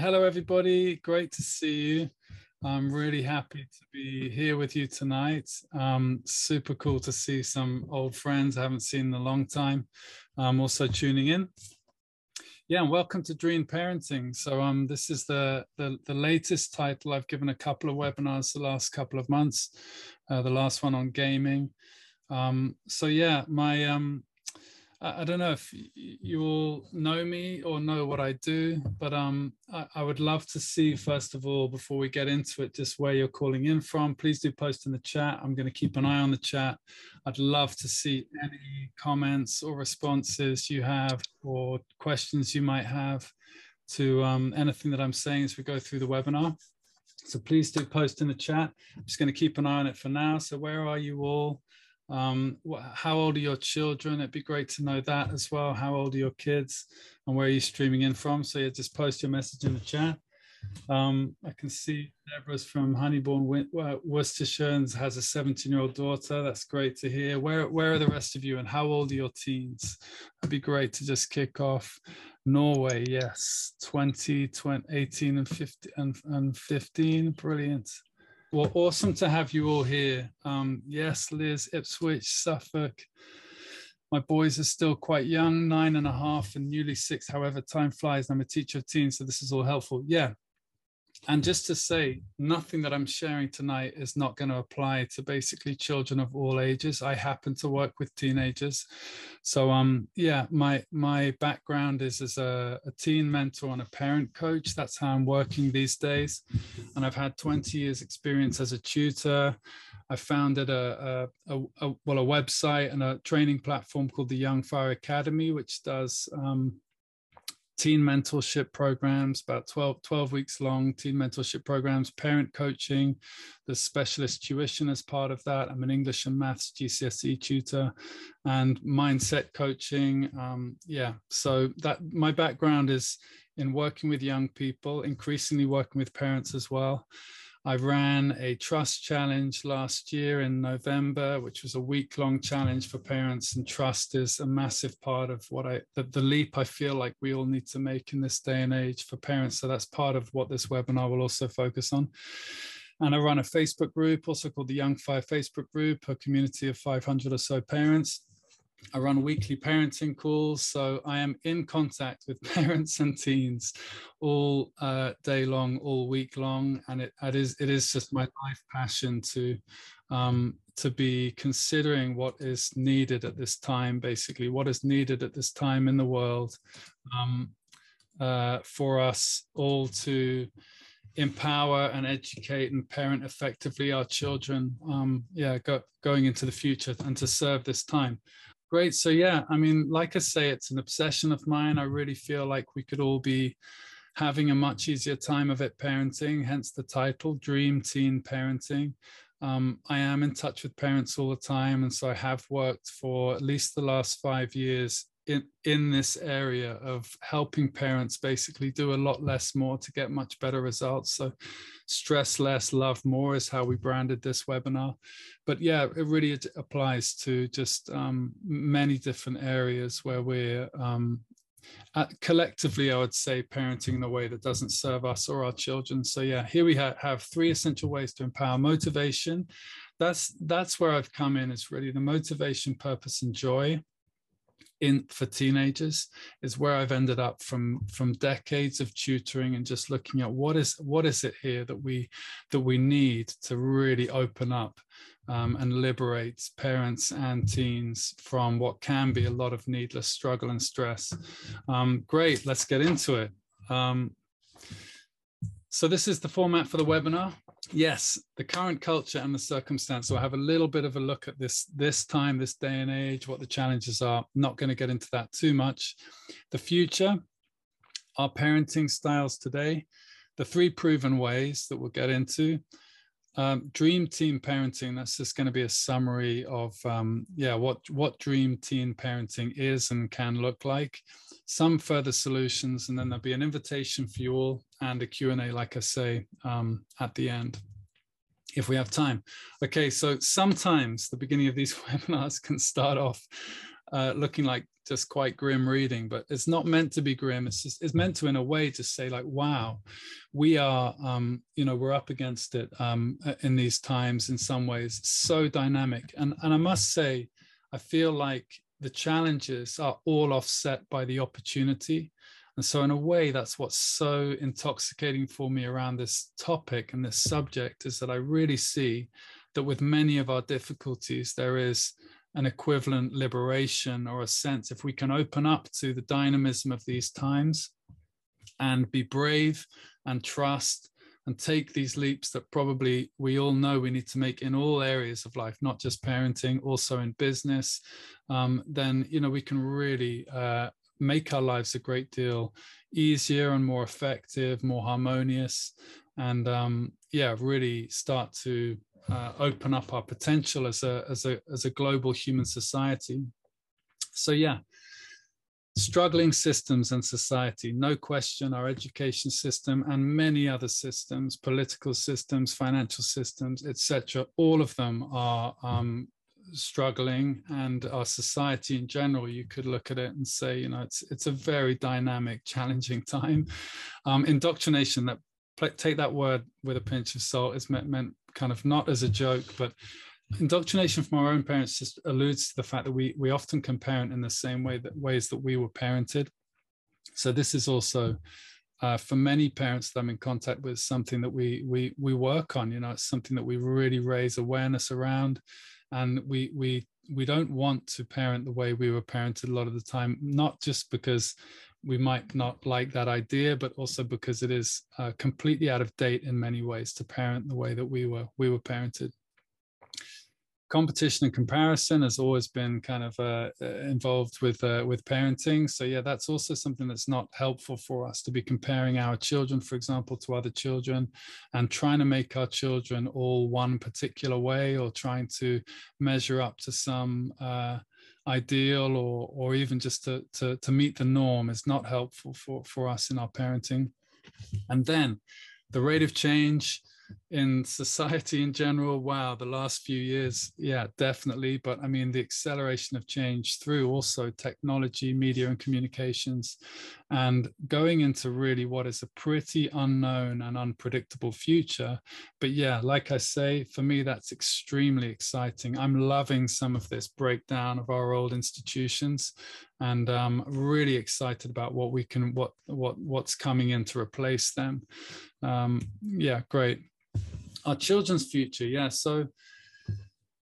Hello, everybody. Great to see you. I'm really happy to be here with you tonight. Um, super cool to see some old friends I haven't seen in a long time. I'm also tuning in. Yeah, and welcome to Dream Parenting. So um, this is the, the, the latest title. I've given a couple of webinars the last couple of months. Uh, the last one on gaming. Um, so yeah, my um, I, don't know if you all know me or know what I do, but um, I, I, would love to see, first of all, before we get into it, just where you're calling in from. Please do post in the chat. I'm going to keep an eye on the chat. I'd love to see any comments or responses you have or questions you might have to um, anything that I'm saying as we go through the webinar. So please do post in the chat. I'm just going to keep an eye on it for now. So where are you all? Um, how old are your children? It'd be great to know that as well. How old are your kids and where are you streaming in from? So yeah, just post your message in the chat. Um, I can see Deborah's from Honeybourne, Worcestershire, and has a 17-year-old daughter. That's great to hear. Where where are the rest of you, and how old are your teens? It'd be great to just kick off. Norway, yes, 20, 20 18, and 50 and, and 15. Brilliant. Well, awesome to have you all here. Um, yes, Liz, Ipswich, Suffolk. My boys are still quite young, nine and a half and newly six. However, time flies. I'm a teacher of teens, so this is all helpful. Yeah, and just to say, nothing that I'm sharing tonight is not going to apply to basically children of all ages. I happen to work with teenagers. So um yeah, my my background is as a, a teen mentor and a parent coach. That's how I'm working these days. And I've had 20 years experience as a tutor. I founded a, a, a, well a website and a training platform called the Young Fire Academy, which does um, teen mentorship programs, about 12, 12 weeks long teen mentorship programs, parent coaching, the specialist tuition as part of that. I'm an English and maths GCSE tutor and mindset coaching. Um, yeah, so that my background is in working with young people, increasingly working with parents as well. I ran a trust challenge last year in November, which was a week long challenge for parents. And trust is a massive part of what I, the, the, leap I feel like we all need to make in this day and age for parents. So that's part of what this webinar will also focus on. And I run a Facebook group, also called the Young Fire Facebook group, a community of 500 or so parents. I run weekly parenting calls, so I am in contact with parents and teens all uh, day long, all week long, and it, it is it is just my life passion to um, to be considering what is needed at this time, basically what is needed at this time in the world um, uh, for us all to empower and educate and parent effectively our children um, yeah go, going into the future and to serve this time Great. So, yeah, I mean, like I say, it's an obsession of mine. I really feel like we could all be having a much easier time of it parenting, hence the title Dream Teen Parenting. Um, I am in touch with parents all the time. And so I have worked for at least the last five years in, in this area of helping parents basically do a lot less more to get much better results. So, stress less, love more is how we branded this webinar. But yeah, it really applies to just um, many different areas where we're um, collectively, I would say, parenting in a way that doesn't serve us or our children. So yeah, here we ha have three essential ways to empower motivation. That's that's where I've come in. It's really the motivation, purpose, and joy in for teenagers is where I've ended up from from decades of tutoring and just looking at what is what is it here that we that we need to really open up um, and liberate parents and teens from what can be a lot of needless struggle and stress. Um, great, let's get into it. Um, so this is the format for the webinar yes, the current culture and the circumstance. So I have a little bit of a look at this this time, this day and age, what the challenges are. not going to get into that too much. The future, our parenting styles today, the three proven ways that we'll get into. Um, dream team parenting. That's just going to be a summary of um, yeah what what dream team parenting is and can look like. Some further solutions, and then there'll be an invitation for you all and a Q&A, like I say, um, at the end, if we have time. Okay, so sometimes the beginning of these webinars can start off uh, looking like just quite grim reading, but it's not meant to be grim. It's just it's meant to, in a way, to say like, "Wow, we are, um, you know, we're up against it um, in these times. In some ways, so dynamic." And and I must say, I feel like the challenges are all offset by the opportunity. And so, in a way, that's what's so intoxicating for me around this topic and this subject is that I really see that with many of our difficulties, there is an equivalent liberation or a sense. If we can open up to the dynamism of these times and be brave and trust and take these leaps that probably we all know we need to make in all areas of life not just parenting also in business um, then you know we can really uh, make our lives a great deal easier and more effective more harmonious and um, yeah really start to uh, open up our potential as a as a as a global human society. So yeah, struggling systems and society, no question, our education system and many other systems, political systems, financial systems, etc. All of them are um, struggling, and our society in general. You could look at it and say, you know, it's it's a very dynamic, challenging time. Um, indoctrination that take that word with a pinch of salt is meant, meant kind of not as a joke, but indoctrination from our own parents just alludes to the fact that we we often can parent in the same way that ways that we were parented. So this is also uh, for many parents that I'm in contact with something that we we we work on. You know, it's something that we really raise awareness around, and we we we don't want to parent the way we were parented a lot of the time, not just because we might not like that idea, but also because it is uh, completely out of date in many ways to parent the way that we were we were parented. Competition and comparison has always been kind of uh, uh, involved with uh, with parenting. So yeah, that's also something that's not helpful for us to be comparing our children, for example, to other children, and trying to make our children all one particular way, or trying to measure up to some uh, ideal or or even just to, to to meet the norm is not helpful for for us in our parenting. And then the rate of change in society in general. Wow the last few years yeah definitely. But i mean the acceleration of change through also technology media and communications and going into really what is a pretty unknown and unpredictable future. But yeah like i say for me that's extremely exciting. I'm loving some of this breakdown of our old institutions and i'm really excited about what we can what what what's coming in to replace them. Um, yeah great our children's future yeah. So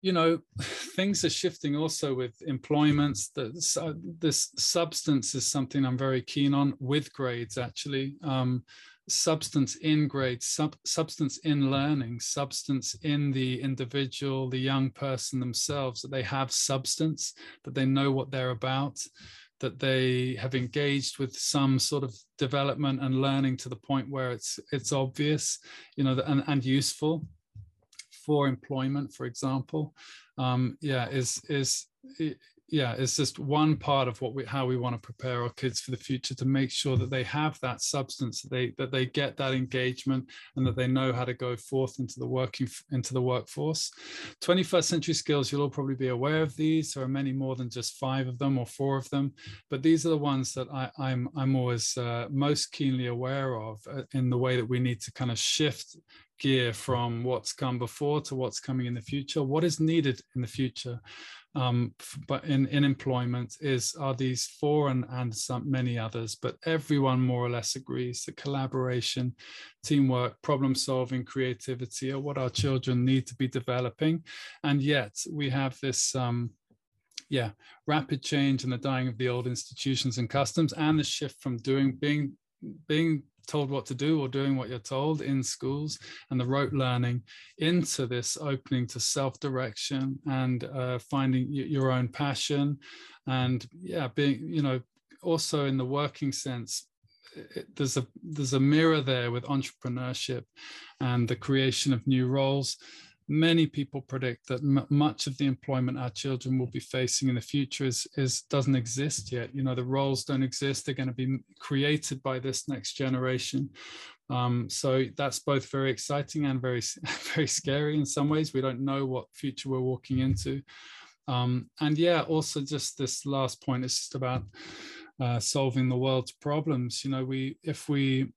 you know things are shifting also with employments. This, uh, this substance is something i'm very keen on with grades actually. Um, substance in grades sub, substance in learning substance in the individual the young person themselves that they have substance that they know what they're about that they have engaged with some sort of development and learning to the point where it's it's obvious, you know, and, and useful for employment, for example. Um, yeah, is is yeah, it's just one part of what we how we want to prepare our kids for the future to make sure that they have that substance, that they that they get that engagement, and that they know how to go forth into the working into the workforce. 21st century skills, you'll all probably be aware of these. There are many more than just five of them or four of them, but these are the ones that I, I'm I'm always uh, most keenly aware of uh, in the way that we need to kind of shift gear from what's come before to what's coming in the future. What is needed in the future? Um, but in, in employment is are these four and, and some many others, but everyone more or less agrees that collaboration, teamwork, problem solving, creativity are what our children need to be developing. And yet we have this um, yeah, rapid change and the dying of the old institutions and customs and the shift from doing being being told what to do or doing what you're told in schools and the rote learning into this opening to self-direction and uh, finding your own passion. And yeah being you know also in the working sense it, there's a there's a mirror there with entrepreneurship and the creation of new roles many people predict that m- much of the employment our children will be facing in the future is, is doesn't exist yet. You know, the roles don't exist; they're going to be created by this next generation. Um, so that's both very exciting and very very scary in some ways. We don't know what future we're walking into. Um, and yeah, also just this last point is just about uh, solving the world's problems. You know, we if we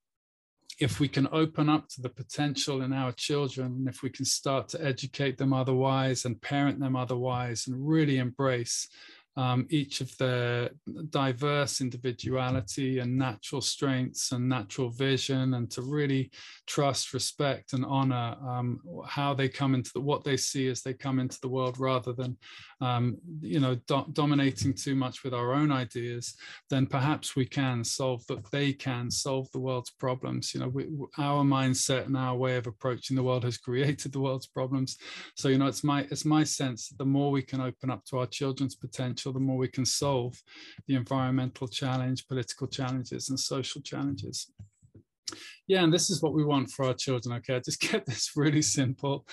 if we can open up to the potential in our children, and if we can start to educate them otherwise and parent them otherwise, and really embrace um, each of their diverse individuality and natural strengths and natural vision, and to really trust, respect, and honor um, how they come into the, what they see as they come into the world, rather than um, you know do dominating too much with our own ideas. Then perhaps we can solve that. They can solve the world's problems. You know, we, our mindset and our way of approaching the world has created the world's problems. So you know, it's my it's my sense that the more we can open up to our children's potential the more we can solve the environmental challenge, political challenges, and social challenges. Yeah, and this is what we want for our children. Okay, I just get this really simple.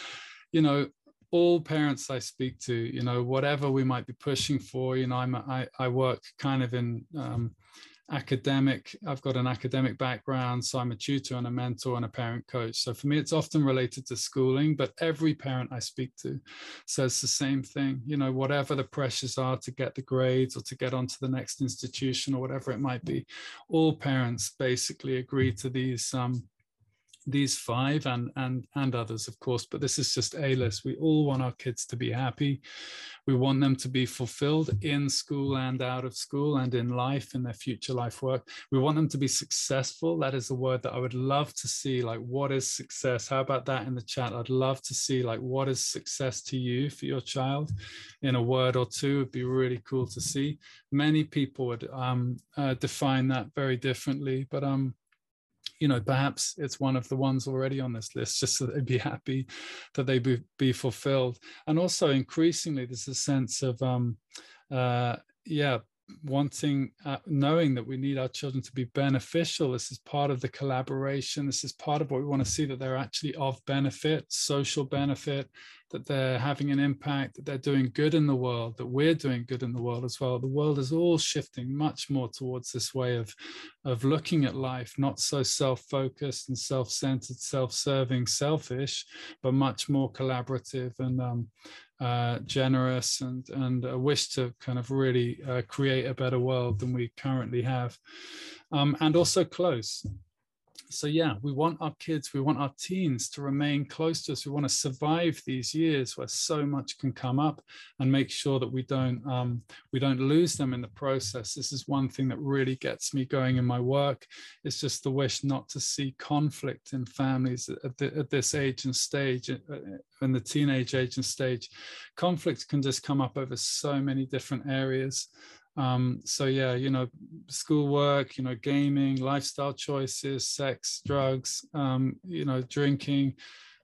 You know, all parents I speak to, you know, whatever we might be pushing for, you know, I'm I, I work kind of in um, academic i've got an academic background so i'm a tutor and a mentor and a parent coach. So for me it's often related to schooling but every parent i speak to says the same thing you know whatever the pressures are to get the grades or to get onto the next institution or whatever it might be all parents basically agree to these um, these five and and and others of course but this is just a list we all want our kids to be happy. We want them to be fulfilled in school and out of school and in life in their future life work. We want them to be successful. That is a word that i would love to see like what is success? How about that in the chat? I'd love to see like what is success to you for your child? In a word or two would be really cool to see. Many people would um, uh, define that very differently but um you know, perhaps it's one of the ones already on this list, just so they'd be happy that they be, be fulfilled. And also, increasingly, there's a sense of, um, uh, yeah, wanting uh, knowing that we need our children to be beneficial this is part of the collaboration this is part of what we want to see that they're actually of benefit social benefit that they're having an impact that they're doing good in the world that we're doing good in the world as well. The world is all shifting much more towards this way of of looking at life not so self-focused and self-centered self-serving selfish but much more collaborative and um, uh, generous and and a wish to kind of really uh, create a better world than we currently have, um, and also close so yeah we want our kids we want our teens to remain close to us. We want to survive these years where so much can come up and make sure that we don't um, we don't lose them in the process. This is one thing that really gets me going in my work. It's just the wish not to see conflict in families at, the, at this age and stage uh, uh, in the teenage age and stage. Conflict can just come up over so many different areas um, so yeah you know schoolwork you know gaming lifestyle choices sex drugs um, you know drinking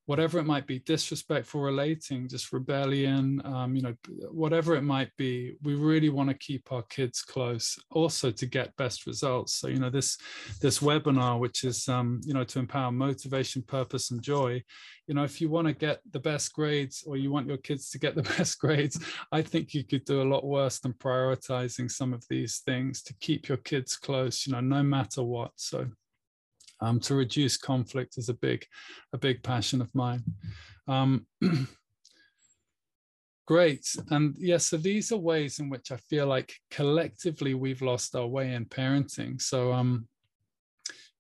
whatever it might be disrespectful relating just rebellion um, you know whatever it might be we really want to keep our kids close also to get best results. So you know this this webinar which is um, you know to empower motivation purpose and joy you know if you want to get the best grades or you want your kids to get the best grades i think you could do a lot worse than prioritizing some of these things to keep your kids close you know no matter what. So um, to reduce conflict is a big, a big passion of mine. Um, great. And yes, yeah, so these are ways in which I feel like collectively we've lost our way in parenting. So um,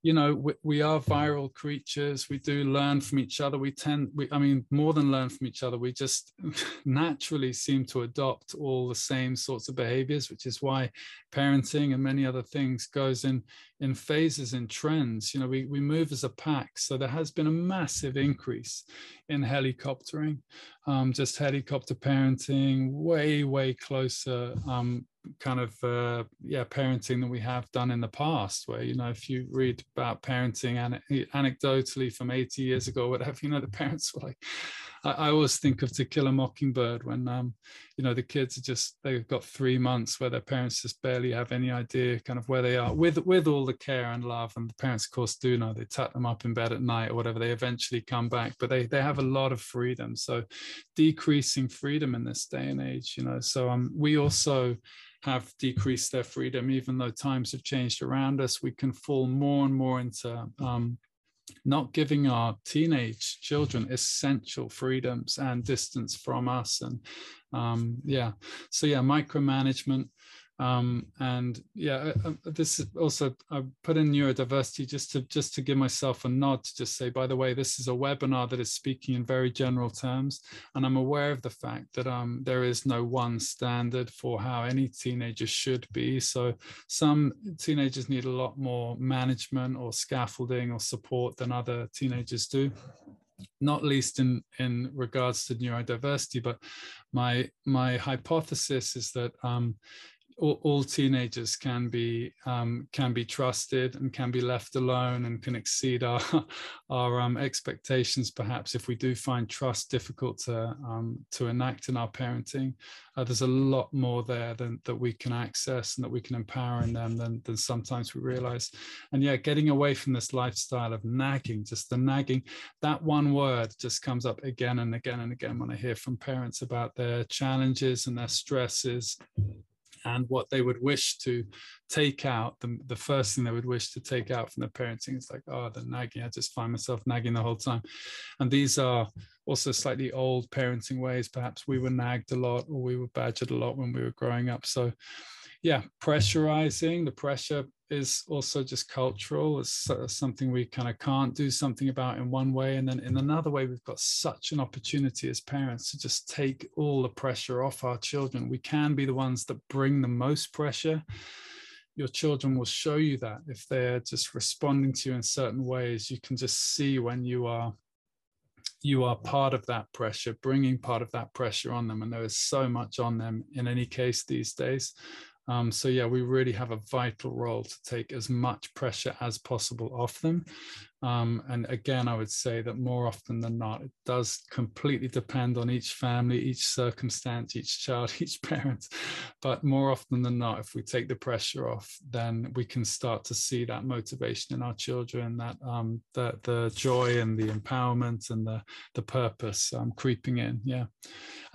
you know we, we, are viral creatures. We do learn from each other. We tend we i mean more than learn from each other we just naturally seem to adopt all the same sorts of behaviors which is why parenting and many other things goes in in phases and trends. You know we, we move as a pack. So there has been a massive increase in helicoptering um, just helicopter parenting way way closer um, kind of uh, yeah parenting that we have done in the past where you know if you read about parenting anecdotally from 80 years ago whatever you know the parents were like I, I, always think of to kill a mockingbird when um you know the kids are just they've got three months where their parents just barely have any idea kind of where they are with with all the care and love and the parents of course do know they tuck them up in bed at night or whatever they eventually come back but they they have a lot of freedom so decreasing freedom in this day and age you know so um we also have decreased their freedom, even though times have changed around us. We can fall more and more into um, not giving our teenage children essential freedoms and distance from us and um, yeah. So yeah micromanagement um, and yeah uh, uh, this is also i put in neurodiversity just to just to give myself a nod to just say by the way this is a webinar that is speaking in very general terms. And i'm aware of the fact that um, there is no one standard for how any teenager should be. So some teenagers need a lot more management or scaffolding or support than other teenagers do not least in in regards to neurodiversity. But my my hypothesis is that um, all, all teenagers can be um, can be trusted and can be left alone and can exceed our our um, expectations perhaps if we do find trust difficult to um, to enact in our parenting. Uh, there's a lot more there than that we can access and that we can empower in them than, than sometimes we realize. And yeah getting away from this lifestyle of nagging just the nagging that one word just comes up again and again and again when i hear from parents about their challenges and their stresses and what they would wish to take out the, the first thing they would wish to take out from the parenting. Is like oh the nagging i just find myself nagging the whole time. And these are also slightly old parenting ways. Perhaps we were nagged a lot or we were badgered a lot when we were growing up. So yeah pressurizing the pressure is also just cultural it's something we kind of can't do something about in one way and then in another way we've got such an opportunity as parents to just take all the pressure off our children. We can be the ones that bring the most pressure. Your children will show you that if they're just responding to you in certain ways. You can just see when you are you are part of that pressure bringing part of that pressure on them and there is so much on them in any case these days um, so yeah, we really have a vital role to take as much pressure as possible off them. Um, and again, I would say that more often than not, it does completely depend on each family, each circumstance, each child, each parent. But more often than not, if we take the pressure off, then we can start to see that motivation in our children, that um, the the joy and the empowerment and the the purpose um, creeping in. Yeah,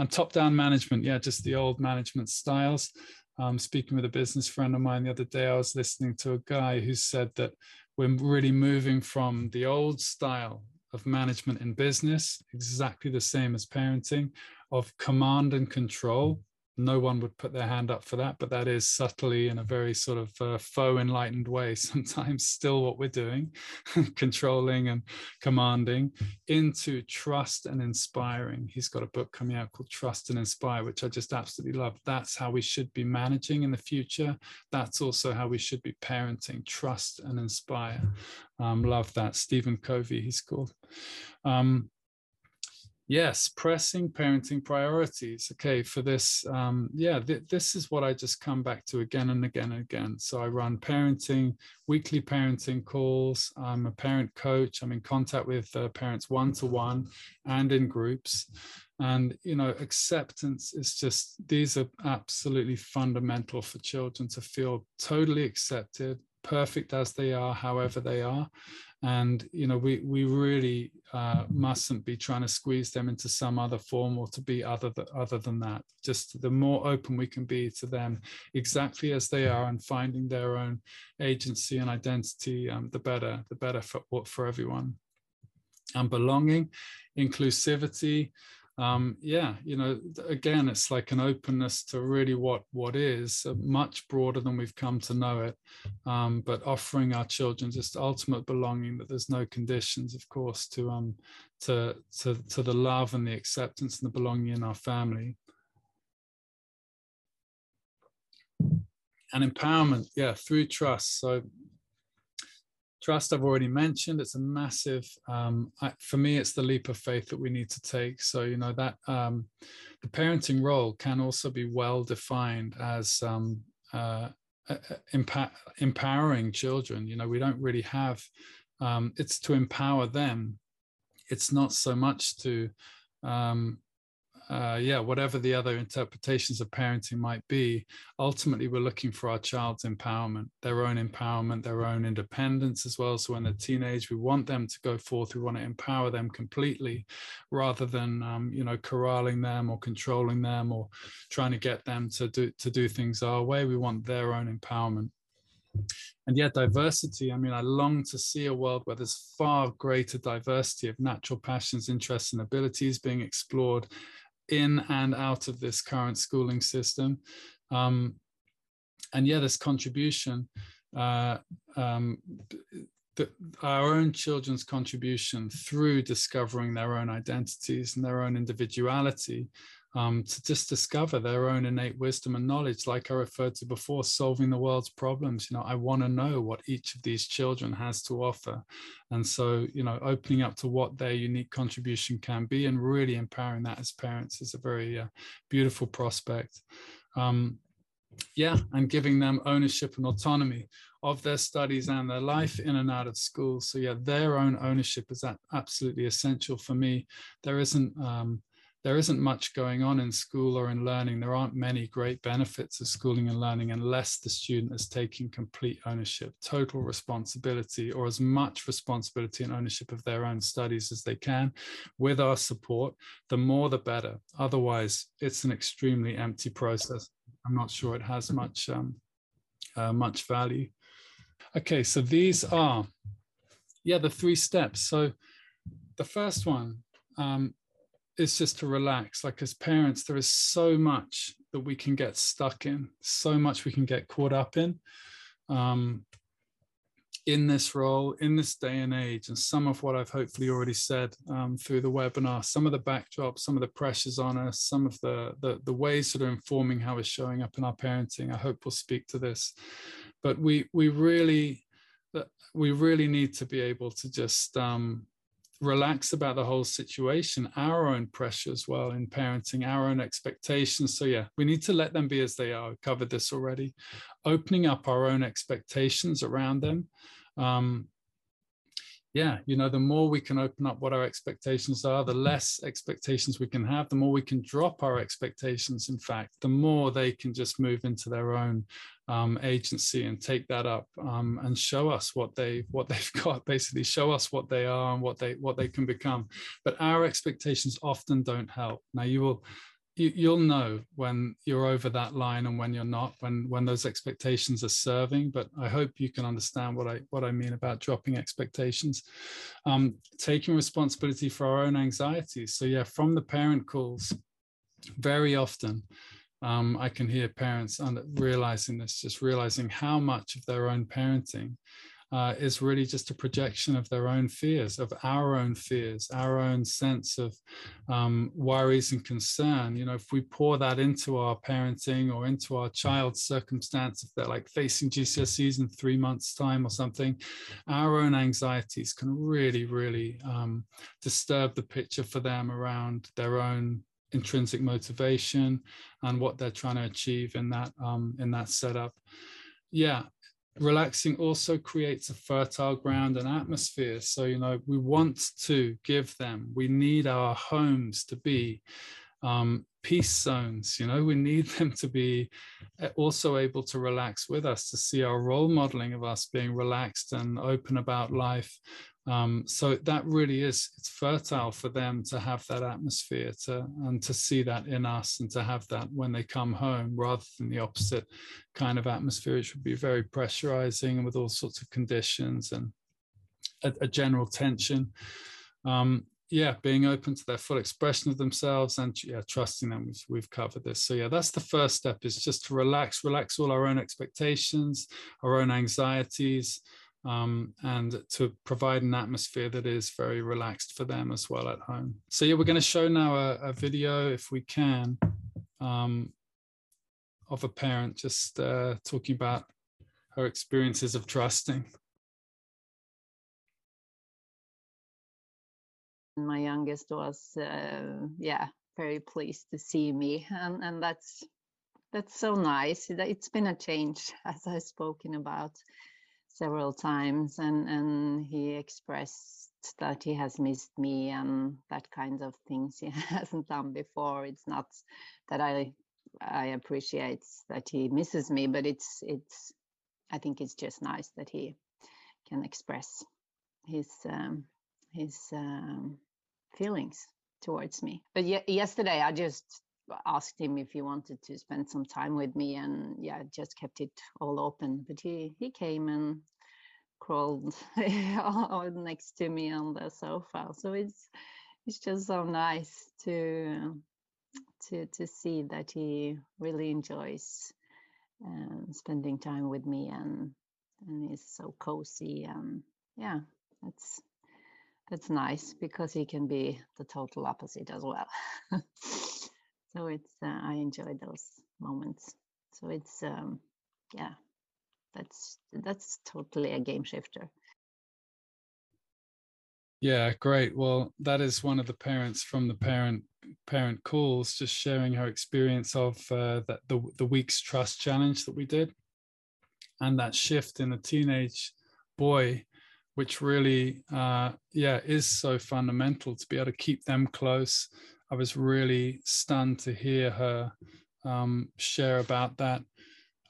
and top down management. Yeah, just the old management styles um, speaking with a business friend of mine the other day, I was listening to a guy who said that we're really moving from the old style of management in business, exactly the same as parenting, of command and control, no one would put their hand up for that, but that is subtly in a very sort of uh, faux enlightened way, sometimes still what we're doing, controlling and commanding, into trust and inspiring. He's got a book coming out called Trust and Inspire, which I just absolutely love. That's how we should be managing in the future. That's also how we should be parenting, trust and inspire. Um, love that. Stephen Covey, he's called. Um, yes pressing parenting priorities. Okay for this um, yeah th- this is what i just come back to again and again and again. So i run parenting weekly parenting calls. I'm a parent coach. I'm in contact with uh, parents one to one and in groups. And you know acceptance is just these are absolutely fundamental for children to feel totally accepted perfect as they are however they are and you know we we really uh, mustn't be trying to squeeze them into some other form or to be other th- other than that. Just the more open we can be to them exactly as they are and finding their own agency and identity um, the better the better for for everyone. And belonging inclusivity um, yeah, you know, again, it's like an openness to really what what is uh, much broader than we've come to know it, um, but offering our children just ultimate belonging. That there's no conditions, of course, to um to to to the love and the acceptance and the belonging in our family. And empowerment, yeah, through trust. So Trust, I've already mentioned, it's a massive, um, I, for me, it's the leap of faith that we need to take. So, you know, that um, the parenting role can also be well defined as um, uh, empa- empowering children. You know, we don't really have, um, it's to empower them. It's not so much to um, uh, yeah, whatever the other interpretations of parenting might be, ultimately we're looking for our child's empowerment, their own empowerment, their own independence as well. So when they're teenage, we want them to go forth. We want to empower them completely, rather than um, you know corralling them or controlling them or trying to get them to do to do things our way. We want their own empowerment. And yet, diversity, I mean, I long to see a world where there's far greater diversity of natural passions, interests, and abilities being explored in and out of this current schooling system. Um, and yeah, this contribution, uh, um, the, our own children's contribution through discovering their own identities and their own individuality um, to just discover their own innate wisdom and knowledge, like I referred to before, solving the world's problems. You know, I want to know what each of these children has to offer. And so, you know, opening up to what their unique contribution can be and really empowering that as parents is a very uh, beautiful prospect. Um, yeah, and giving them ownership and autonomy of their studies and their life in and out of school. So yeah, their own ownership is absolutely essential for me. There isn't um, there isn't much going on in school or in learning. There aren't many great benefits of schooling and learning unless the student is taking complete ownership, total responsibility, or as much responsibility and ownership of their own studies as they can. With our support, the more the better. Otherwise, it's an extremely empty process. I'm not sure it has much um, uh, much value. Okay, so these are, yeah, the three steps. So the first one um, is just to relax. Like as parents, there is so much that we can get stuck in, so much we can get caught up in. Um, in this role, in this day and age, and some of what I've hopefully already said um, through the webinar, some of the backdrops, some of the pressures on us, some of the, the, the ways that are informing how we're showing up in our parenting, I hope we'll speak to this. But we we really we really need to be able to just um, relax about the whole situation, our own pressure as well in parenting, our own expectations. So, yeah, we need to let them be as they are. Covered this already. Opening up our own expectations around them. Um, yeah, you know, the more we can open up what our expectations are, the less expectations we can have, the more we can drop our expectations. In fact, the more they can just move into their own um, agency and take that up um, and show us what they what they've got. Basically, show us what they are and what they what they can become. But our expectations often don't help. Now, you will you, you'll know when you're over that line and when you're not when when those expectations are serving but i hope you can understand what i what i mean about dropping expectations. Um, taking responsibility for our own anxieties. So yeah from the parent calls very often um, i can hear parents realizing this just realizing how much of their own parenting uh, is really just a projection of their own fears, of our own fears, our own sense of um, worries and concern. You know, if we pour that into our parenting or into our child's circumstance, if they're like facing GCSEs in three months' time or something, our own anxieties can really, really um, disturb the picture for them around their own intrinsic motivation and what they're trying to achieve in that um, in that setup yeah relaxing also creates a fertile ground and atmosphere. So, you know, we want to give them, we need our homes to be um, peace zones. You know, we need them to be eh, also able to relax with us, to see our role modeling of us being relaxed and open about life, um, so that really is it's fertile for them to have that atmosphere to and to see that in us and to have that when they come home rather than the opposite kind of atmosphere which would be very pressurizing and with all sorts of conditions and a, a general tension. Um, yeah being open to their full expression of themselves and yeah trusting them we've, we've covered this. So yeah that's the first step is just to relax relax all our own expectations our own anxieties um, and to provide an atmosphere that is very relaxed for them as well at home. So yeah, we're going to show now a, a video, if we can, um, of a parent just uh, talking about her experiences of trusting. My youngest was, uh, yeah, very pleased to see me, and and that's that's so nice. It's been a change, as I've spoken about several times and and he expressed that he has missed me and that kind of things he hasn't done before. It's not that i i appreciate that he misses me but it's it's i think it's just nice that he can express his um, his um, feelings towards me. But ye- yesterday i just asked him if he wanted to spend some time with me and yeah just kept it all open. But he he came and crawled next to me on the sofa. So it's it's just so nice to to to see that he really enjoys um, spending time with me and and he's so cozy and yeah that's that's nice because he can be the total opposite as well so it's uh, i enjoy those moments. So it's um yeah that's that's totally a game shifter. Yeah great. Well that is one of the parents from the parent parent calls just sharing her experience of uh, that the, the week's trust challenge that we did and that shift in a teenage boy which really uh, yeah is so fundamental to be able to keep them close i was really stunned to hear her um, share about that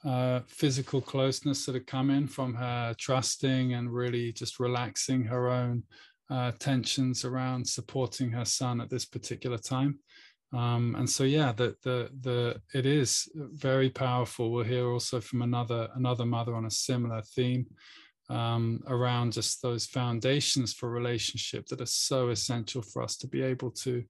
uh, physical closeness that had come in from her trusting and really just relaxing her own uh, tensions around supporting her son at this particular time. Um, and so, yeah, the the the it is very powerful. We'll hear also from another another mother on a similar theme um, around just those foundations for relationship that are so essential for us to be able to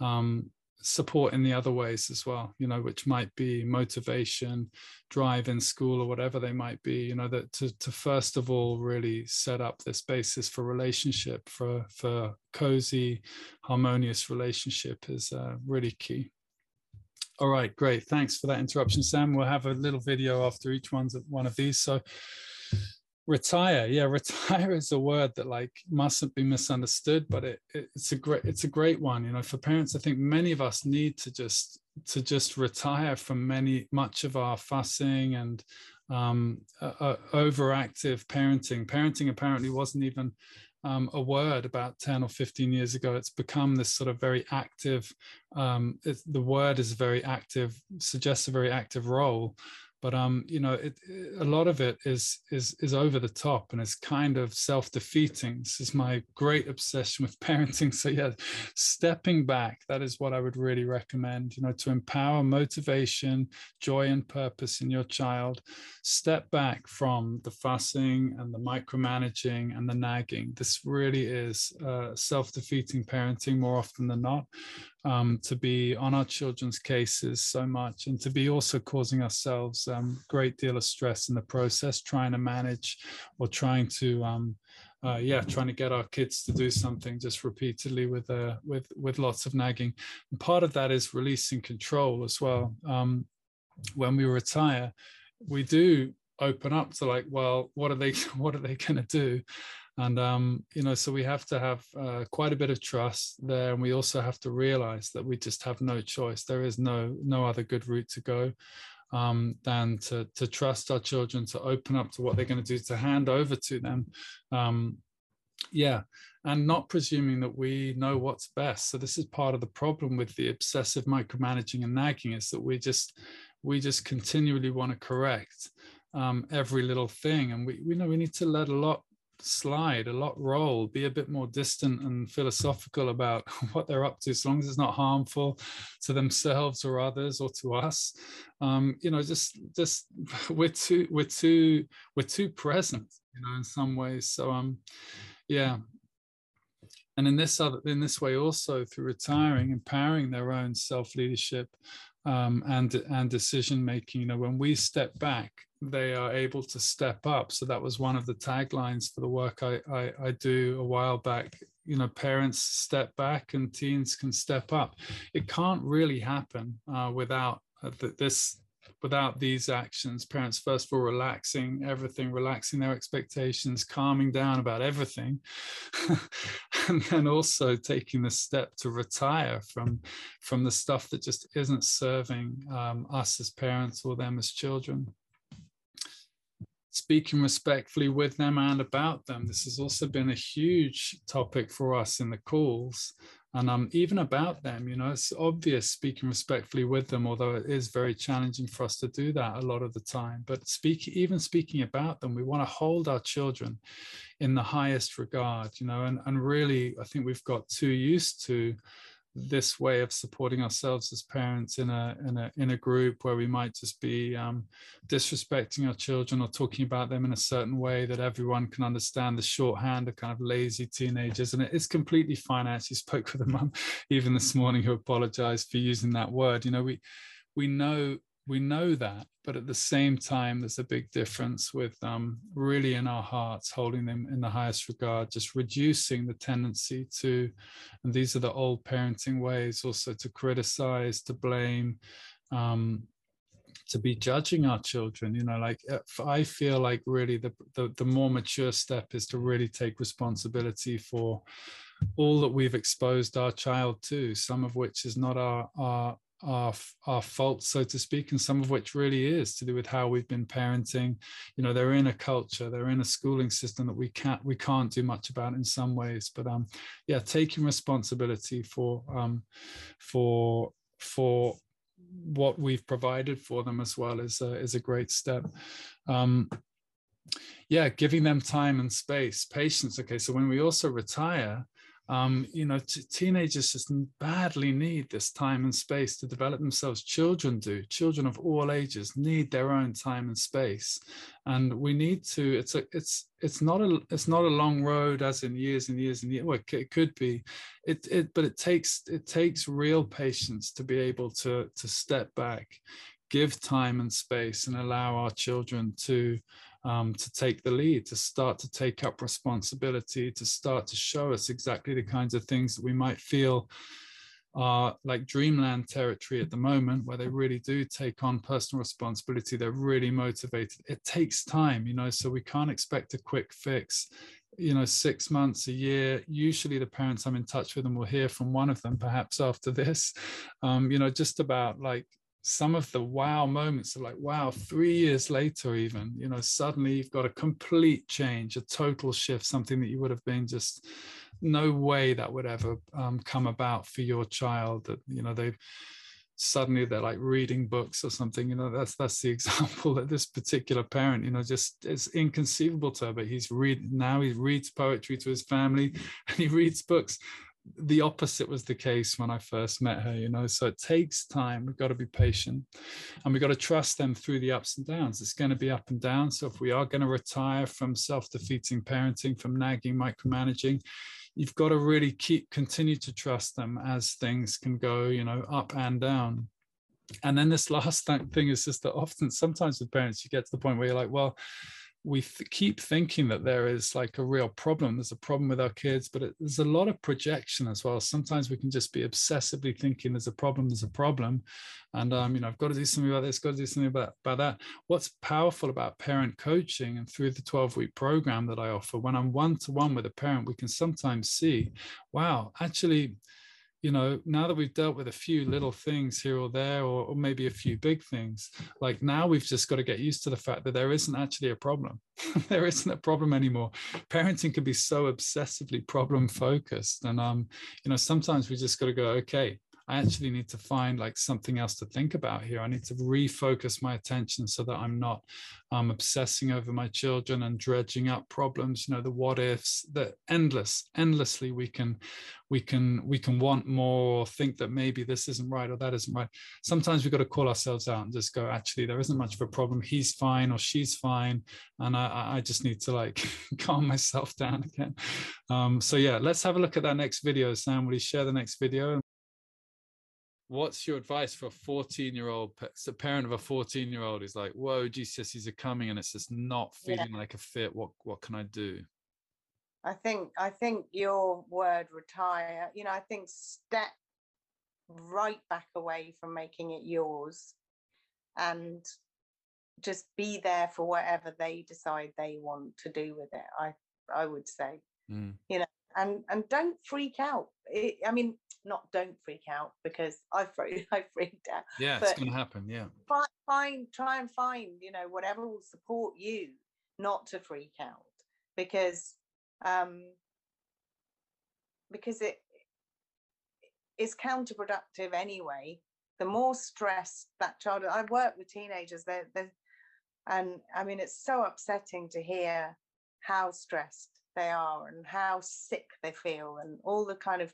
um, support in the other ways as well you know which might be motivation drive in school or whatever they might be you know that to, to first of all really set up this basis for relationship for for cozy harmonious relationship is uh, really key. All right great. Thanks for that interruption sam. We'll have a little video after each one's one of these. So retire yeah retire is a word that like mustn't be misunderstood but it, it, it's a great it's a great one you know for parents i think many of us need to just to just retire from many much of our fussing and um, uh, overactive parenting. Parenting apparently wasn't even um, a word about 10 or 15 years ago. It's become this sort of very active um, the word is very active suggests a very active role but um you know it, a lot of it is is is over the top and it's kind of self-defeating. This is my great obsession with parenting. So yeah stepping back that is what i would really recommend you know to empower motivation joy and purpose in your child. Step back from the fussing and the micromanaging and the nagging. This really is uh, self-defeating parenting more often than not um, to be on our children's cases so much and to be also causing ourselves a um, great deal of stress in the process, trying to manage or trying to, um, uh, yeah, trying to get our kids to do something just repeatedly with uh, with with lots of nagging. And part of that is releasing control as well. Um, when we retire, we do open up to like, well, what are they? What are they going to do? And um, you know so we have to have uh, quite a bit of trust there. And we also have to realize that we just have no choice. There is no no other good route to go um, than to to trust our children to open up to what they're going to do to hand over to them. Um, yeah and not presuming that we know what's best. So this is part of the problem with the obsessive micromanaging and nagging is that we just we just continually want to correct um, every little thing. And we, we know we need to let a lot slide, a lot roll, be a bit more distant and philosophical about what they're up to, as long as it's not harmful to themselves or others or to us. Um, you know, just just we're too we're too we're too present, you know, in some ways. So um, yeah. And in this other in this way also through retiring, empowering their own self leadership um, and and decision making. You know, when we step back they are able to step up. So that was one of the taglines for the work I, I, I do a while back. You know, parents step back and teens can step up. It can't really happen uh, without uh, this without these actions parents first of all relaxing everything relaxing their expectations calming down about everything and then also taking the step to retire from from the stuff that just isn't serving um, us as parents or them as children speaking respectfully with them and about them. This has also been a huge topic for us in the calls. And um, even about them, you know, it's obvious speaking respectfully with them, although it is very challenging for us to do that a lot of the time. But speak, even speaking about them, we want to hold our children in the highest regard, you know, and, and really, I think we've got too used to this way of supporting ourselves as parents in a in a in a group where we might just be um, disrespecting our children or talking about them in a certain way that everyone can understand the shorthand of kind of lazy teenagers. And it's completely fine. I actually spoke with a mum even this morning who apologized for using that word. You know we we know we know that but at the same time there's a big difference with um, really in our hearts holding them in the highest regard just reducing the tendency to and these are the old parenting ways also to criticize to blame um, to be judging our children you know like i feel like really the, the the more mature step is to really take responsibility for all that we've exposed our child to some of which is not our our our our fault so to speak and some of which really is to do with how we've been parenting. You know they're in a culture they're in a schooling system that we can't we can't do much about in some ways but um yeah taking responsibility for um for for what we've provided for them as well is a, is a great step. Um yeah giving them time and space patience. Okay so when we also retire um, you know, t- teenagers just badly need this time and space to develop themselves. Children do. Children of all ages need their own time and space, and we need to. It's a. It's. It's not a. It's not a long road, as in years and years and years. Well, it could be. It. It. But it takes. It takes real patience to be able to to step back, give time and space, and allow our children to um, to take the lead, to start to take up responsibility, to start to show us exactly the kinds of things that we might feel are like dreamland territory at the moment, where they really do take on personal responsibility. They're really motivated. It takes time, you know, so we can't expect a quick fix. You know, six months, a year. Usually, the parents I'm in touch with, and we'll hear from one of them perhaps after this. Um, you know, just about like some of the wow moments are like wow three years later even you know suddenly you've got a complete change a total shift something that you would have been just no way that would ever um, come about for your child that you know they've suddenly they're like reading books or something you know that's that's the example that this particular parent you know just it's inconceivable to her but he's read now he reads poetry to his family and he reads books the opposite was the case when I first met her, you know. So it takes time. We've got to be patient and we've got to trust them through the ups and downs. It's going to be up and down. So if we are going to retire from self defeating parenting, from nagging, micromanaging, you've got to really keep continue to trust them as things can go, you know, up and down. And then this last thing is just that often, sometimes with parents, you get to the point where you're like, well, we th- keep thinking that there is like a real problem. There's a problem with our kids, but it, there's a lot of projection as well. Sometimes we can just be obsessively thinking there's a problem, there's a problem, and um, you know I've got to do something about this, got to do something about about that. What's powerful about parent coaching and through the 12 week program that I offer, when I'm one to one with a parent, we can sometimes see, wow, actually you know, now that we've dealt with a few little things here or there, or, or, maybe a few big things, like now we've just got to get used to the fact that there isn't actually a problem. there isn't a problem anymore. Parenting can be so obsessively problem focused. And, um, you know, sometimes we just got to go, okay, I actually need to find like something else to think about here. I need to refocus my attention so that I'm not um, obsessing over my children and dredging up problems. You know, the what ifs, the endless, endlessly we can, we can, we can want more or think that maybe this isn't right or that isn't right. Sometimes we've got to call ourselves out and just go, actually, there isn't much of a problem. He's fine or she's fine, and I, I just need to like calm myself down again. Um, so yeah, let's have a look at that next video. Sam, will you share the next video? What's your advice for a 14 year old a parent of a 14 year old who's like whoa gcse's are coming and it's just not feeling yeah. like a fit what what can i do i think i think your word retire you know i think step right back away from making it yours and just be there for whatever they decide they want to do with it i i would say mm. you know and and don't freak out it, i mean not don't freak out because I freaked I freaked out. Yeah, but it's gonna happen. Yeah. Find, find try and find, you know, whatever will support you not to freak out because um because it is counterproductive anyway. The more stressed that child I work with teenagers, they're, they're and I mean it's so upsetting to hear how stressed they are and how sick they feel and all the kind of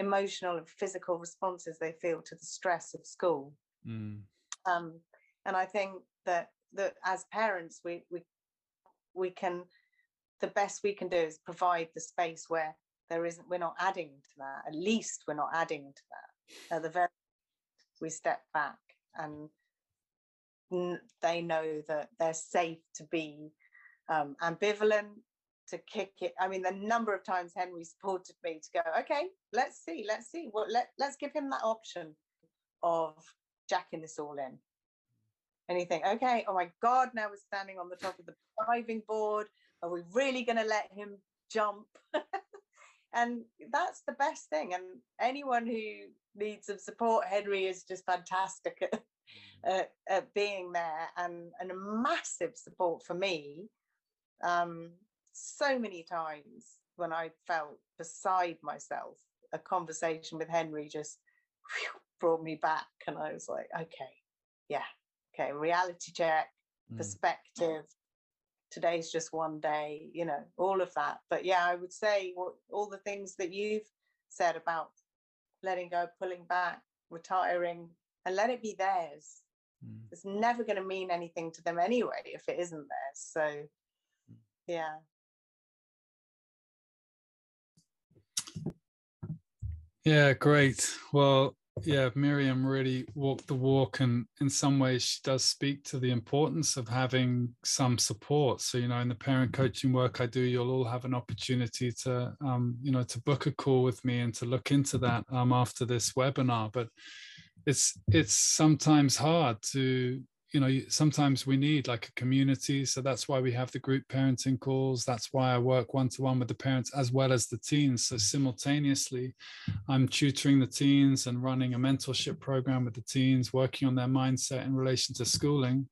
emotional and physical responses they feel to the stress of school. Mm. Um, and I think that that as parents, we we we can the best we can do is provide the space where there isn't we're not adding to that. At least we're not adding to that. At the very we step back and they know that they're safe to be um, ambivalent to kick it. I mean, the number of times Henry supported me to go, okay, let's see, let's see. What let let's give him that option of jacking this all in. And you think, okay, oh my God, now we're standing on the top of the diving board. Are we really going to let him jump? and that's the best thing. And anyone who needs some support, Henry is just fantastic at, mm. at, at being there and, and a massive support for me. Um, so many times when I felt beside myself, a conversation with Henry just whew, brought me back. And I was like, okay, yeah, okay, reality check, mm. perspective. Today's just one day, you know, all of that. But yeah, I would say what, all the things that you've said about letting go, pulling back, retiring, and let it be theirs. Mm. It's never going to mean anything to them anyway if it isn't theirs. So, mm. yeah. Yeah, great. Well, yeah, Miriam really walked the walk, and in some ways, she does speak to the importance of having some support. So, you know, in the parent coaching work I do, you'll all have an opportunity to, um, you know, to book a call with me and to look into that um, after this webinar. But it's it's sometimes hard to you know sometimes we need like a community so that's why we have the group parenting calls that's why i work one-to-one with the parents as well as the teens so simultaneously i'm tutoring the teens and running a mentorship program with the teens working on their mindset in relation to schooling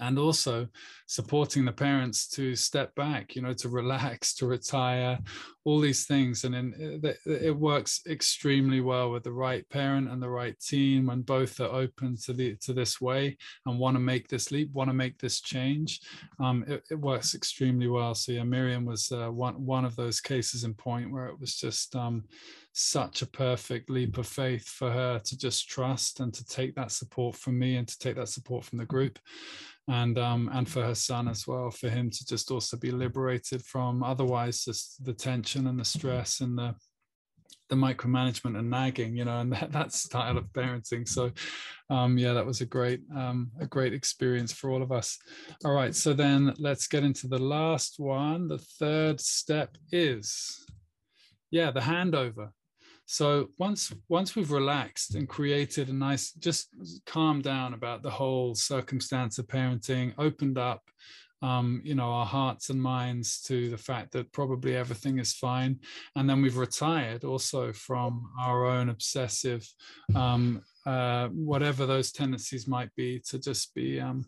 and also supporting the parents to step back you know to relax to retire all these things. And then uh, it works extremely well with the right parent and the right team when both are open to the to this way and want to make this leap want to make this change. Um, it, it, works extremely well. So yeah miriam was uh, one one of those cases in point where it was just um, such a perfect leap of faith for her to just trust and to take that support from me and to take that support from the group and um, and for her son as well, for him to just also be liberated from otherwise just the tension and the stress and the the micromanagement and nagging, you know, and that, that style of parenting. So, um, yeah, that was a great, um, a great experience for all of us. All right, so then let's get into the last one. The third step is, yeah, the handover. So once once we've relaxed and created a nice, just calm down about the whole circumstance of parenting, opened up, um, you know, our hearts and minds to the fact that probably everything is fine, and then we've retired also from our own obsessive um, uh, whatever those tendencies might be to just be um,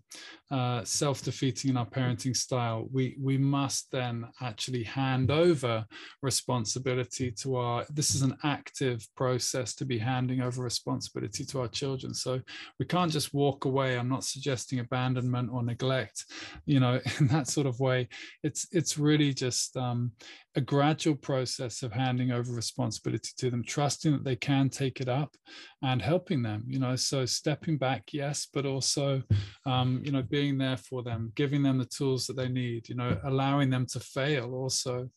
uh, self-defeating in our parenting style we we must then actually hand over responsibility to our this is an active process to be handing over responsibility to our children. So we can't just walk away. I'm not suggesting abandonment or neglect you know in that sort of way. It's it's really just um, a gradual process of handing over responsibility to them, trusting that they can take it up and helping them, you know. So stepping back, yes, but also, um, you know, being there for them, giving them the tools that they need, you know, allowing them to fail also.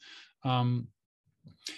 Um,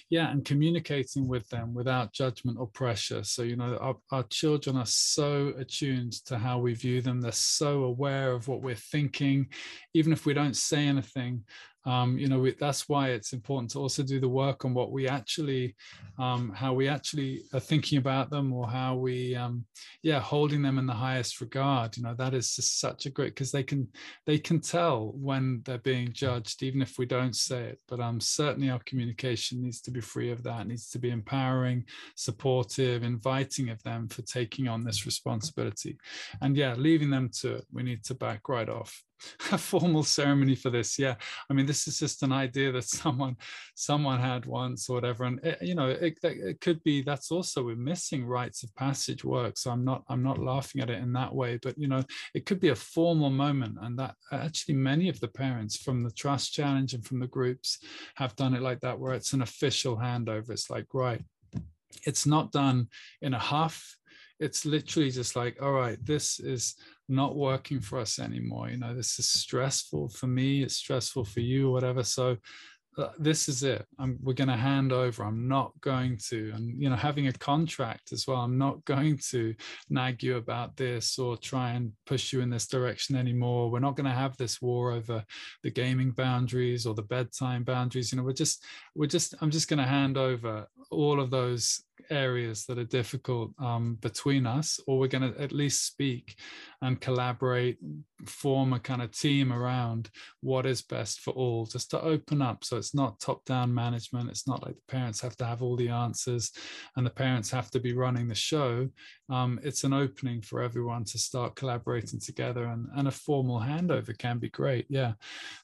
yeah and communicating with them without judgment or pressure. So you know our, our children are so attuned to how we view them. They're so aware of what we're thinking. Even if we don't say anything um, you know that's why it's important to also do the work on what we actually um, how we actually are thinking about them or how we um, yeah holding them in the highest regard. You know that is just such a great because they can they can tell when they're being judged even if we don't say it. But um certainly our communication needs to be free of that needs to be empowering supportive inviting of them for taking on this responsibility. And yeah leaving them to it we need to back right off a formal ceremony for this yeah. I mean this is just an idea that someone someone had once or whatever and it, you know it, it could be that's also we're missing rites of passage work so i'm not i'm not laughing at it in that way but you know it could be a formal moment and that actually many of the parents from the trust challenge and from the groups have done it like that where it's an official handover. It's like right it's not done in a huff it's literally just like all right this is not working for us anymore you know this is stressful for me it's stressful for you whatever. So uh, this is it. I'm, we're going to hand over. I'm not going to and you know having a contract as well i'm not going to nag you about this or try and push you in this direction anymore. We're not going to have this war over the gaming boundaries or the bedtime boundaries you know we're just we're just i'm just going to hand over all of those areas that are difficult um, between us, or we're going to at least speak and collaborate, form a kind of team around what is best for all, just to open up. So it's not top down management. It's not like the parents have to have all the answers and the parents have to be running the show. Um, it's an opening for everyone to start collaborating together, and, and a formal handover can be great. Yeah.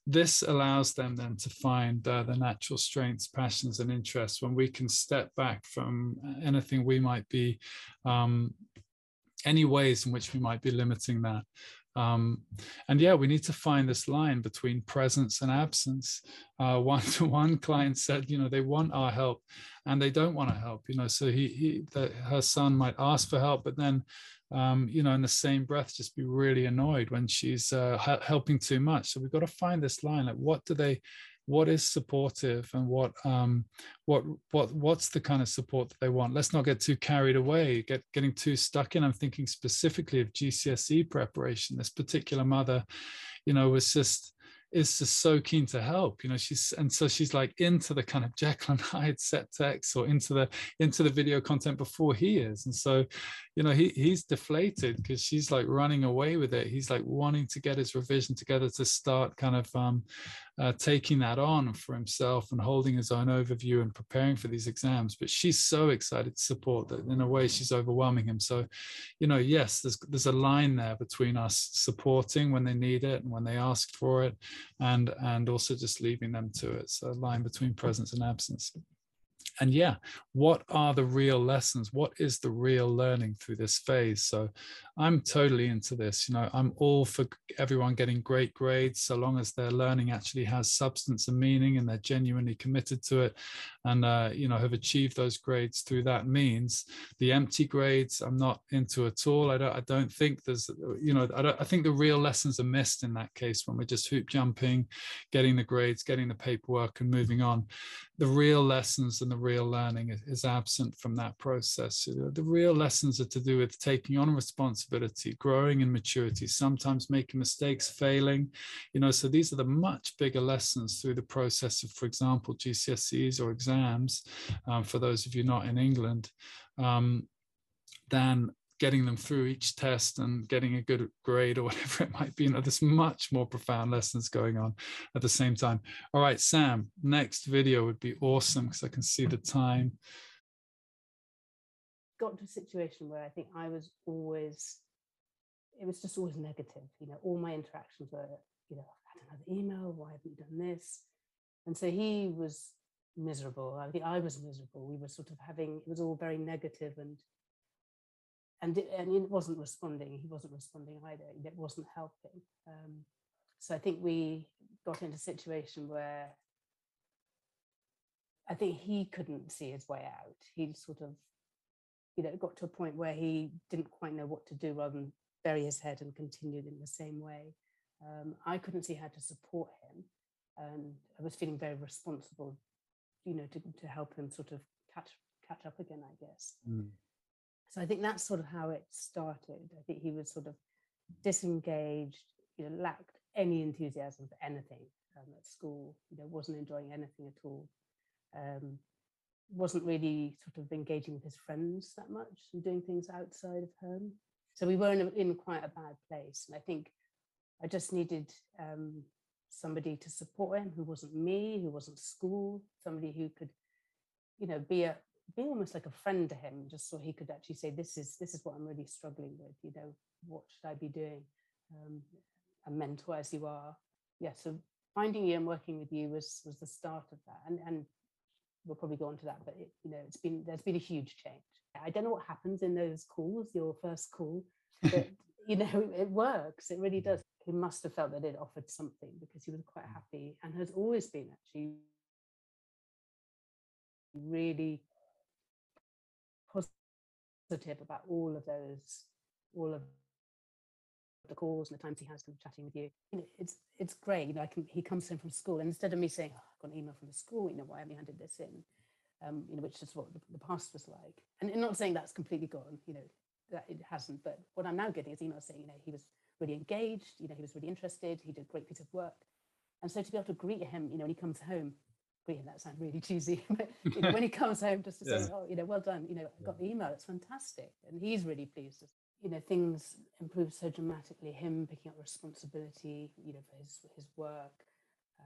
This allows them then to find uh, the natural strengths, passions, and interests when we can step back from anything we might be um, any ways in which we might be limiting that um, and yeah, we need to find this line between presence and absence. Uh, one to one client said, you know, they want our help and they don't want to help, you know, so he, he the, her son might ask for help, but then, um, you know, in the same breath, just be really annoyed when she's uh, helping too much. So we've got to find this line, like what do they, what is supportive and what um, what what what's the kind of support that they want? Let's not get too carried away get getting too stuck in. I'm thinking specifically of gcse preparation. This particular mother you know was just is just so keen to help you know she's and so she's like into the kind of jekyll and hyde set text or into the into the video content before he is. And so you know he he's deflated because she's like running away with it. He's like wanting to get his revision together to start kind of um uh, taking that on for himself and holding his own overview and preparing for these exams. But she's so excited to support that in a way she's overwhelming him. So, you know, yes, there's there's a line there between us supporting when they need it and when they ask for it, and and also just leaving them to it. So a line between presence and absence and yeah what are the real lessons? What is the real learning through this phase? So i'm totally into this you know i'm all for everyone getting great grades so long as their learning actually has substance and meaning and they're genuinely committed to it and uh, you know have achieved those grades through that means the empty grades i'm not into at all. I don't i don't think there's you know i, don't, I think the real lessons are missed in that case when we're just hoop jumping getting the grades getting the paperwork and moving on the real lessons and the real learning is, is absent from that process. The real lessons are to do with taking on responsibility, growing in maturity, sometimes making mistakes, failing. You know, so these are the much bigger lessons through the process of, for example, GCSEs or exams, um, for those of you not in England, um, than getting them through each test and getting a good grade or whatever it might be. You know, there's much more profound lessons going on at the same time. All right, Sam, next video would be awesome because I can see the time. Got to a situation where I think I was always, it was just always negative. You know, all my interactions were, you know, I've had another email, why haven't you done this? And so he was miserable. I think I was miserable. We were sort of having, it was all very negative and and it, and it wasn't responding. He wasn't responding either. It wasn't helping. Um, so I think we got into a situation where I think he couldn't see his way out. He sort of, you know, got to a point where he didn't quite know what to do rather than bury his head and continued in the same way. Um, I couldn't see how to support him. And I was feeling very responsible, you know, to, to help him sort of catch catch up again, I guess. Mm. So I think that's sort of how it started. I think he was sort of disengaged, you know, lacked any enthusiasm for anything um, at school, you know, wasn't enjoying anything at all. Um, wasn't really sort of engaging with his friends that much and doing things outside of home. So we were in, a, in quite a bad place. And I think I just needed um, somebody to support him who wasn't me, who wasn't school, somebody who could, you know, be a, be almost like a friend to him, just so he could actually say, "This is this is what I'm really struggling with. You know, what should I be doing?" Um, a mentor as you are, yeah. So finding you and working with you was was the start of that, and and we'll probably go on to that. But it, you know, it's been there's been a huge change. I don't know what happens in those calls, your first call, but you know, it works. It really does. He must have felt that it offered something because he was quite happy and has always been actually really positive about all of those, all of the calls and the times he has them chatting with you. you know, it's it's great. You know, can, he comes in from school, and instead of me saying, oh, "I've got an email from the school," you know, why haven't you handed this in? Um, you know, which is what the, the past was like. And, and not saying that's completely gone. You know, that it hasn't. But what I'm now getting is emails saying, you know, he was really engaged. You know, he was really interested. He did a great piece of work. And so to be able to greet him, you know, when he comes home, him, that sounds really cheesy, but you know, when he comes home, just to yeah. say, oh, you know, well done. You know, I got the email. It's fantastic, and he's really pleased you know things improved so dramatically him picking up responsibility you know for his his work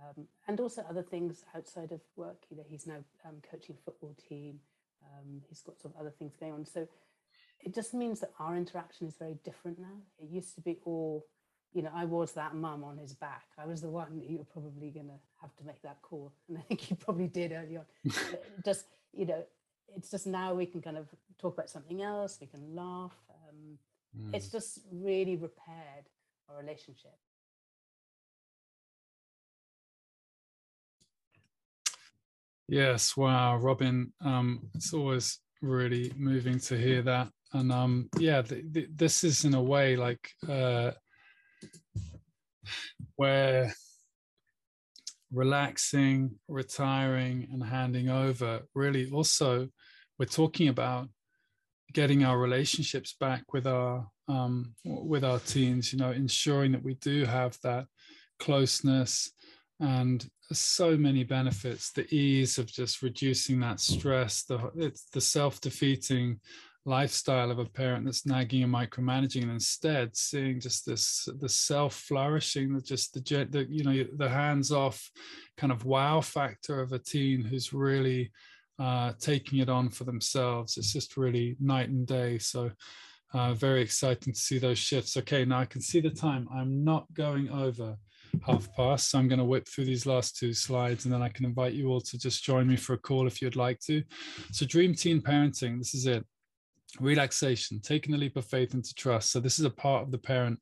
um, and also other things outside of work you know he's now um, coaching football team um, he's got sort of other things going on so it just means that our interaction is very different now it used to be all you know i was that mum on his back i was the one that you were probably going to have to make that call and i think you probably did early on just you know it's just now we can kind of talk about something else we can laugh Mm. It's just really repaired our relationship. Yes, wow, Robin. Um, it's always really moving to hear that, and um, yeah, th- th- this is in a way like uh, where relaxing, retiring, and handing over. Really also we're talking about getting our relationships back with our um, with our teens you know ensuring that we do have that closeness and so many benefits the ease of just reducing that stress the it's the self-defeating lifestyle of a parent that's nagging and micromanaging and instead seeing just this the self flourishing the just the, the you know the hands off kind of wow factor of a teen who's really uh, taking it on for themselves. It's just really night and day. So uh, very exciting to see those shifts. Okay, now I can see the time. I'm not going over half past, so I'm going to whip through these last two slides and then I can invite you all to just join me for a call if you'd like to. So Dream Teen Parenting, this is it. Relaxation, taking the leap of faith into trust. So this is a part of the parent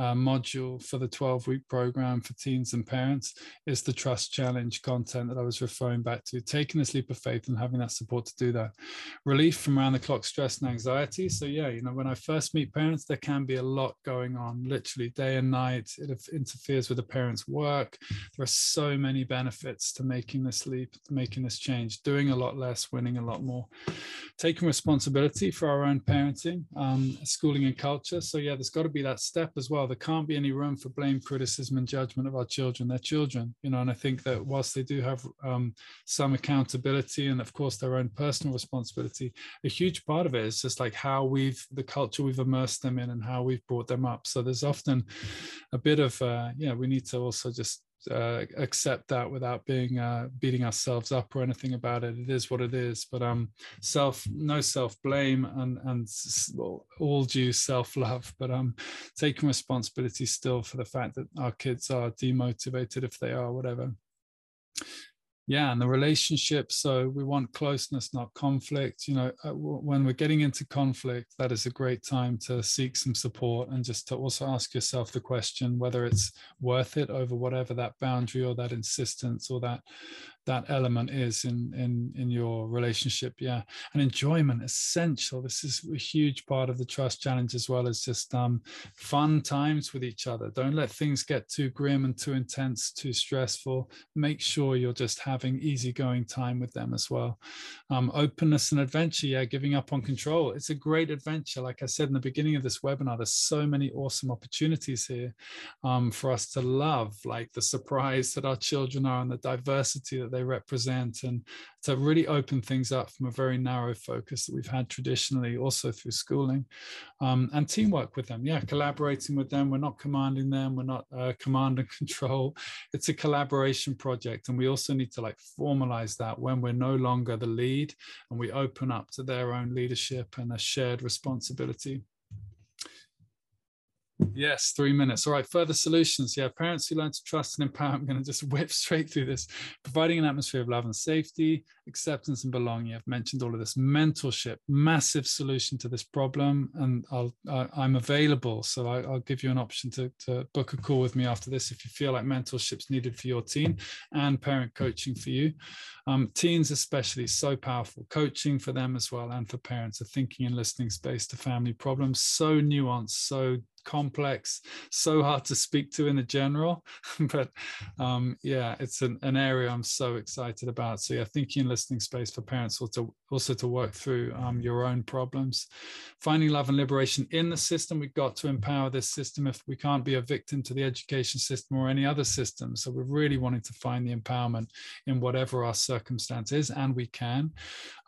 uh, module for the 12 week program for teens and parents is the trust challenge content that I was referring back to, taking this leap of faith and having that support to do that. Relief from around the clock stress and anxiety. So, yeah, you know, when I first meet parents, there can be a lot going on, literally day and night. It interferes with the parents' work. There are so many benefits to making this leap, making this change, doing a lot less, winning a lot more, taking responsibility for our own parenting, um, schooling and culture. So, yeah, there's got to be that step as well there can't be any room for blame, criticism, and judgment of our children. They're children, you know, and I think that whilst they do have um, some accountability and, of course, their own personal responsibility, a huge part of it is just like how we've the culture we've immersed them in and how we've brought them up. So there's often a bit of, uh, yeah, we need to also just uh, accept that without being uh, beating ourselves up or anything about it. It is what it is. But um, self, no self blame and and all due self love. But um, taking responsibility still for the fact that our kids are demotivated if they are whatever yeah and the relationship so we want closeness not conflict. You know uh, when we're getting into conflict that is a great time to seek some support and just to also ask yourself the question whether it's worth it over whatever that boundary or that insistence or that that element is in in in your relationship yeah. And enjoyment essential. This is a huge part of the trust challenge as well as just um fun times with each other. Don't let things get too grim and too intense too stressful. Make sure you're just having easygoing time with them as well. Um openness and adventure yeah giving up on control. It's a great adventure. Like i said in the beginning of this webinar there's so many awesome opportunities here um for us to love like the surprise that our children are and the diversity that they represent and to really open things up from a very narrow focus that we've had traditionally also through schooling um, and teamwork with them. Yeah collaborating with them. We're not commanding them. We're not uh, command and control. It's a collaboration project and we also need to like formalize that when we're no longer the lead and we open up to their own leadership and a shared responsibility Yes, three minutes. All right, further solutions. Yeah, parents who learn to trust and empower. I'm going to just whip straight through this. Providing an atmosphere of love and safety, acceptance and belonging. I've mentioned all of this. Mentorship, massive solution to this problem. And I'll, I'm available. So I, will give you an option to, to book a call with me after this if you feel like mentorship's needed for your teen and parent coaching for you. Um, teens, especially, so powerful. Coaching for them as well and for parents, a thinking and listening space to family problems. So nuanced, so complex, so hard to speak to in the general. but um, yeah, it's an, an, area I'm so excited about. So yeah, thinking and listening space for parents also, also to work through um, your own problems. Finding love and liberation in the system. We've got to empower this system if we can't be a victim to the education system or any other system. So we're really wanting to find the empowerment in whatever our circumstance is, and we can.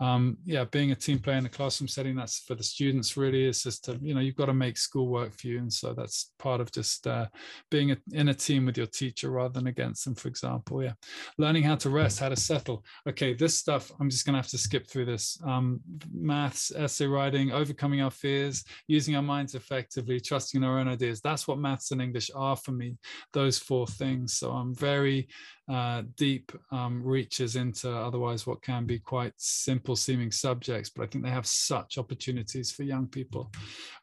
Um, yeah, being a team player in the classroom setting, that's for the students really. is just to, you know, you've got to make school work for you so that's part of just uh, being in a team with your teacher rather than against them, for example. Yeah. Learning how to rest, how to settle. Okay, this stuff, I'm just going to have to skip through this. Um, maths, essay writing, overcoming our fears, using our minds effectively, trusting in our own ideas. That's what maths and English are for me, those four things. So I'm very uh, deep um, reaches into otherwise what can be quite simple seeming subjects, but I think they have such opportunities for young people.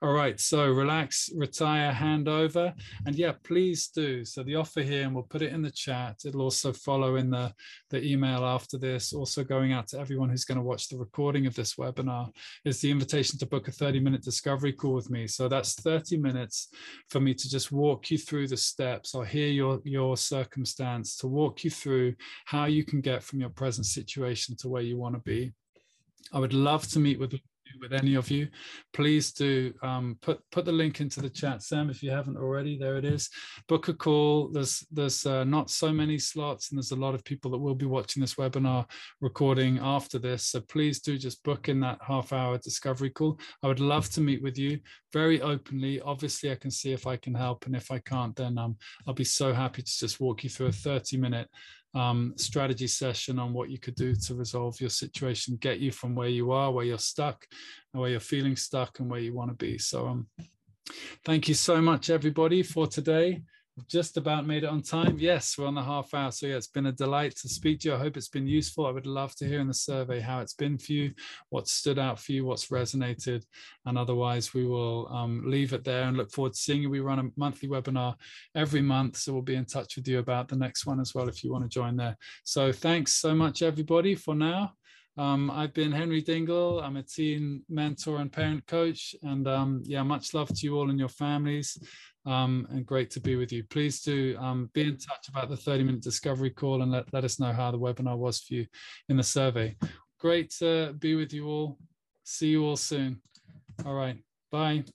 All right, so relax, retire, hand over, and yeah, please do. So the offer here, and we'll put it in the chat. It'll also follow in the, the email after this. Also going out to everyone who's going to watch the recording of this webinar is the invitation to book a 30 minute discovery call with me. So that's 30 minutes for me to just walk you through the steps. I'll hear your, your circumstance to walk you through how you can get from your present situation to where you want to be. I would love to meet with with any of you, please do um, put put the link into the chat, Sam, if you haven't already. There it is. Book a call. There's there's uh, not so many slots, and there's a lot of people that will be watching this webinar recording after this. So please do just book in that half hour discovery call. I would love to meet with you very openly. Obviously, I can see if I can help, and if I can't, then um, I'll be so happy to just walk you through a 30 minute um, strategy session on what you could do to resolve your situation, get you from where you are, where you're stuck, and where you're feeling stuck, and where you want to be. So, um, thank you so much, everybody, for today just about made it on time. Yes, we're on the half hour. So yeah, it's been a delight to speak to you. I hope it's been useful. I would love to hear in the survey how it's been for you, what stood out for you, what's resonated. And otherwise, we will um, leave it there and look forward to seeing you. We run a monthly webinar every month. So we'll be in touch with you about the next one as well if you want to join there. So thanks so much, everybody, for now. Um, I've been Henry Dingle. I'm a teen mentor and parent coach. And um, yeah, much love to you all and your families um, and great to be with you. Please do um, be in touch about the 30 minute discovery call and let, let us know how the webinar was for you in the survey. Great to be with you all. See you all soon. All right. Bye.